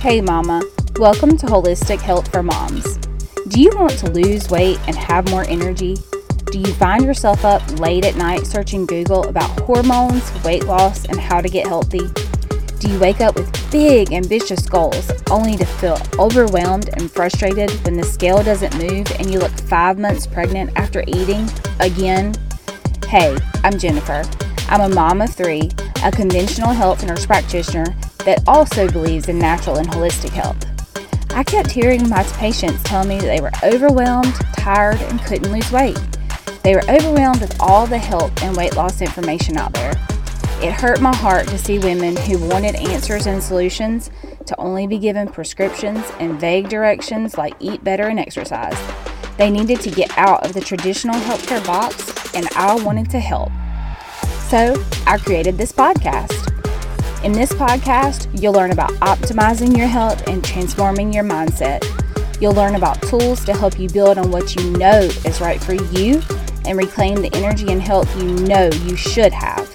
Hey, Mama. Welcome to Holistic Health for Moms. Do you want to lose weight and have more energy? Do you find yourself up late at night searching Google about hormones, weight loss, and how to get healthy? Do you wake up with big, ambitious goals only to feel overwhelmed and frustrated when the scale doesn't move and you look five months pregnant after eating again? Hey, I'm Jennifer. I'm a mom of three, a conventional health nurse practitioner that also believes in natural and holistic health. I kept hearing my patients tell me that they were overwhelmed, tired, and couldn't lose weight. They were overwhelmed with all the health and weight loss information out there. It hurt my heart to see women who wanted answers and solutions to only be given prescriptions and vague directions like eat better and exercise. They needed to get out of the traditional healthcare box, and I wanted to help. So I created this podcast. In this podcast, you'll learn about optimizing your health and transforming your mindset. You'll learn about tools to help you build on what you know is right for you and reclaim the energy and health you know you should have.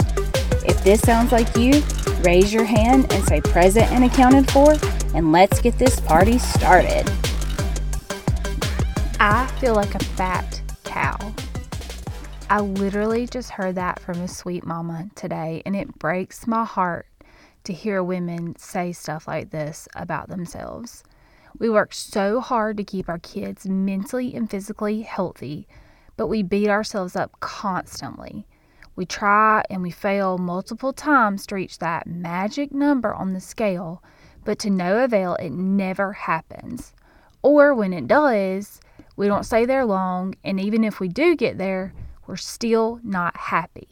If this sounds like you, raise your hand and say present and accounted for, and let's get this party started. I feel like a fat cow. I literally just heard that from a sweet mama today, and it breaks my heart to hear women say stuff like this about themselves. We work so hard to keep our kids mentally and physically healthy, but we beat ourselves up constantly. We try and we fail multiple times to reach that magic number on the scale, but to no avail, it never happens. Or when it does, we don't stay there long, and even if we do get there, we're still not happy.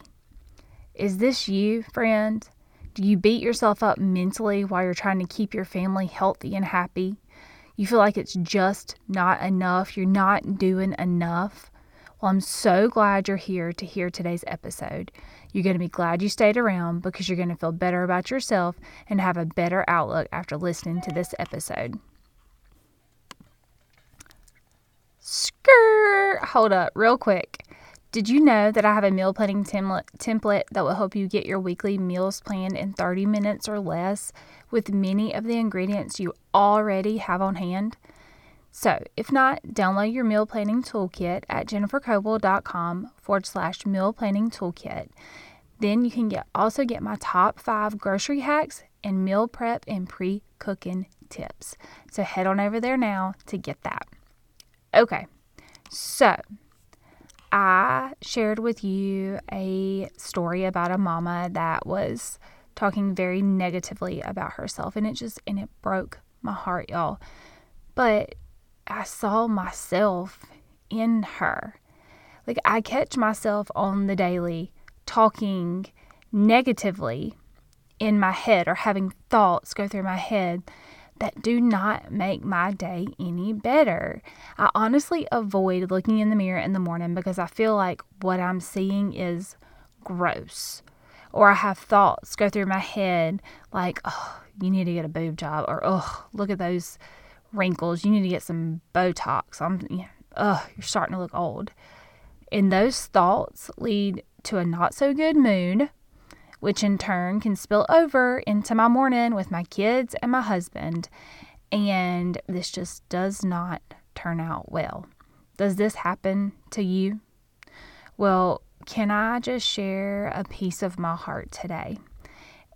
Is this you, friend? Do you beat yourself up mentally while you're trying to keep your family healthy and happy? You feel like it's just not enough. You're not doing enough. Well, I'm so glad you're here to hear today's episode. You're going to be glad you stayed around because you're going to feel better about yourself and have a better outlook after listening to this episode. Skirt! Hold up, real quick. Did you know that I have a meal planning template that will help you get your weekly meals planned in 30 minutes or less with many of the ingredients you already have on hand? So, if not, download your meal planning toolkit at jennifercoble.com forward slash meal planning toolkit. Then you can get also get my top five grocery hacks and meal prep and pre cooking tips. So, head on over there now to get that. Okay, so I shared with you a story about a mama that was talking very negatively about herself and it just and it broke my heart, y'all. But I saw myself in her. Like I catch myself on the daily talking negatively in my head or having thoughts go through my head that do not make my day any better. I honestly avoid looking in the mirror in the morning because I feel like what I'm seeing is gross. Or I have thoughts go through my head like, oh, you need to get a boob job, or oh, look at those wrinkles. You need to get some Botox. I'm, yeah, oh, you're starting to look old. And those thoughts lead to a not so good mood which in turn can spill over into my morning with my kids and my husband. And this just does not turn out well. Does this happen to you? Well, can I just share a piece of my heart today?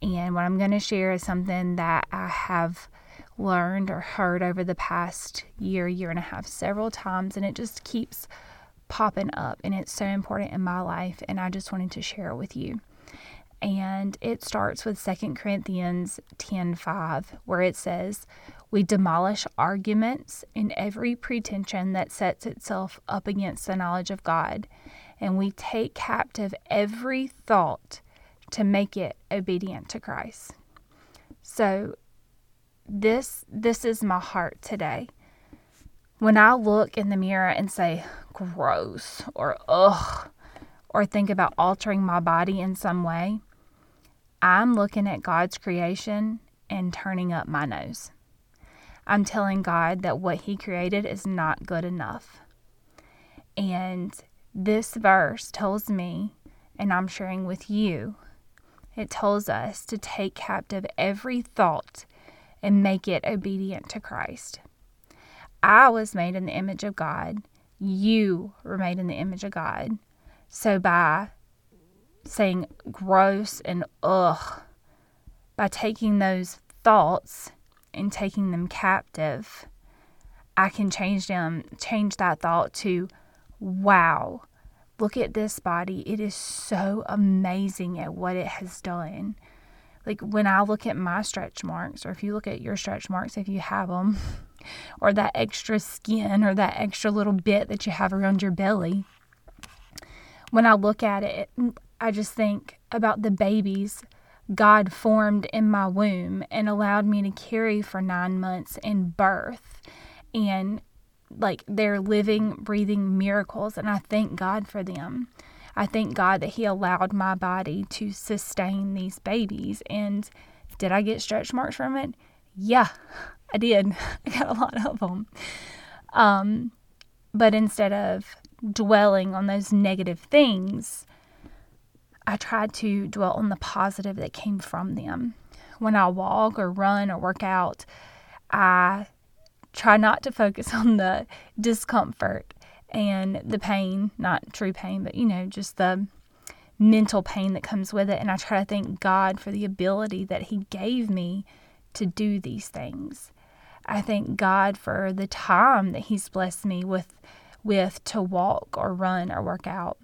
And what I'm going to share is something that I have learned or heard over the past year, year and a half, several times, and it just keeps popping up. And it's so important in my life, and I just wanted to share it with you and it starts with 2 Corinthians 10:5 where it says, "We demolish arguments and every pretension that sets itself up against the knowledge of God, and we take captive every thought to make it obedient to Christ." So this this is my heart today. When I look in the mirror and say gross or ugh or think about altering my body in some way, I'm looking at God's creation and turning up my nose. I'm telling God that what He created is not good enough. And this verse tells me, and I'm sharing with you, it tells us to take captive every thought and make it obedient to Christ. I was made in the image of God. You were made in the image of God. So by saying gross and ugh, by taking those thoughts and taking them captive, I can change them, change that thought to, wow, look at this body. It is so amazing at what it has done. Like when I look at my stretch marks, or if you look at your stretch marks, if you have them, or that extra skin or that extra little bit that you have around your belly, when I look at it, I just think about the babies God formed in my womb and allowed me to carry for nine months in birth. And like they're living, breathing miracles. And I thank God for them. I thank God that He allowed my body to sustain these babies. And did I get stretch marks from it? Yeah, I did. I got a lot of them. Um, but instead of dwelling on those negative things, I tried to dwell on the positive that came from them. When I walk or run or work out, I try not to focus on the discomfort and the pain, not true pain, but you know, just the mental pain that comes with it. And I try to thank God for the ability that He gave me to do these things. I thank God for the time that He's blessed me with with to walk or run or work out.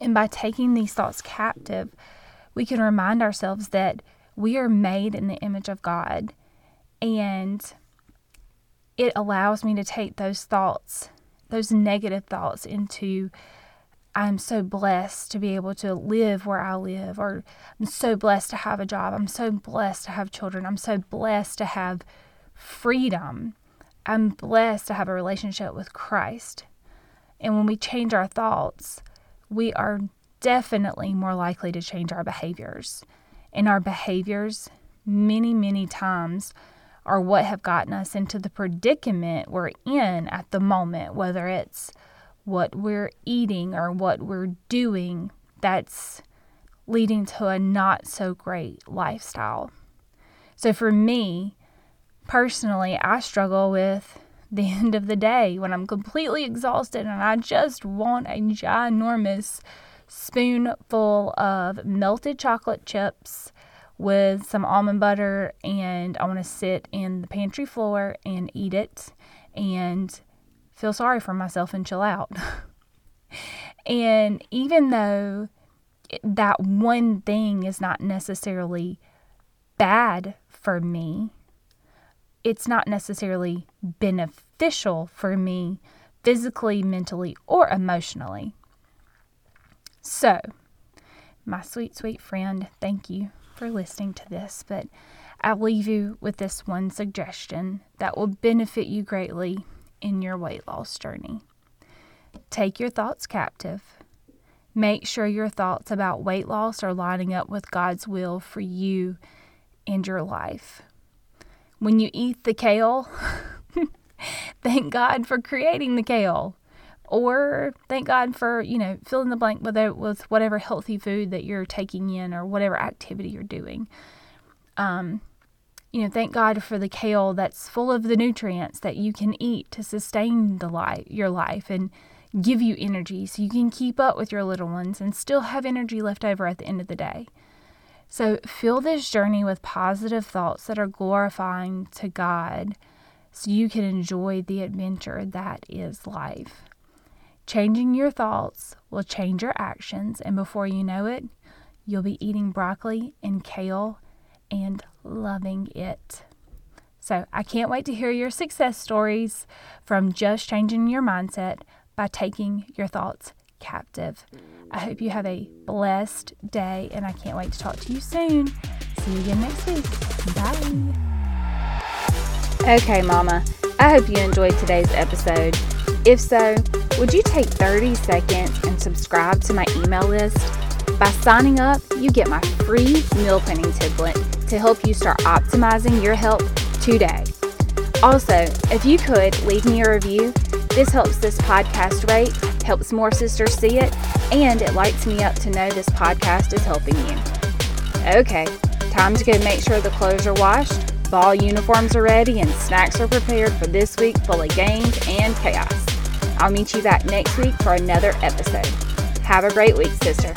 And by taking these thoughts captive, we can remind ourselves that we are made in the image of God. And it allows me to take those thoughts, those negative thoughts, into I'm so blessed to be able to live where I live, or I'm so blessed to have a job. I'm so blessed to have children. I'm so blessed to have freedom. I'm blessed to have a relationship with Christ. And when we change our thoughts, we are definitely more likely to change our behaviors. And our behaviors, many, many times, are what have gotten us into the predicament we're in at the moment, whether it's what we're eating or what we're doing that's leading to a not so great lifestyle. So for me, personally, I struggle with the end of the day when I'm completely exhausted and I just want a ginormous spoonful of melted chocolate chips with some almond butter and I want to sit in the pantry floor and eat it and feel sorry for myself and chill out. and even though that one thing is not necessarily bad for me, it's not necessarily beneficial for me physically, mentally, or emotionally. So, my sweet, sweet friend, thank you for listening to this, but I'll leave you with this one suggestion that will benefit you greatly in your weight loss journey. Take your thoughts captive. Make sure your thoughts about weight loss are lining up with God's will for you and your life when you eat the kale, thank God for creating the kale. Or thank God for, you know, fill in the blank with, with whatever healthy food that you're taking in or whatever activity you're doing. Um, you know, thank God for the kale that's full of the nutrients that you can eat to sustain the life, your life and give you energy so you can keep up with your little ones and still have energy left over at the end of the day. So fill this journey with positive thoughts that are glorifying to God so you can enjoy the adventure that is life. Changing your thoughts will change your actions, and before you know it, you'll be eating broccoli and kale and loving it. So, I can't wait to hear your success stories from just changing your mindset by taking your thoughts captive. I hope you have a blessed day, and I can't wait to talk to you soon. See you again next week. Bye. Okay, Mama, I hope you enjoyed today's episode. If so, would you take 30 seconds and subscribe to my email list? By signing up, you get my free meal planning template to help you start optimizing your health today. Also, if you could leave me a review, this helps this podcast rate, helps more sisters see it, and it lights me up to know this podcast is helping you. Okay, time to go make sure the clothes are washed, Ball uniforms are ready and snacks are prepared for this week full of games and chaos. I'll meet you back next week for another episode. Have a great week, sister.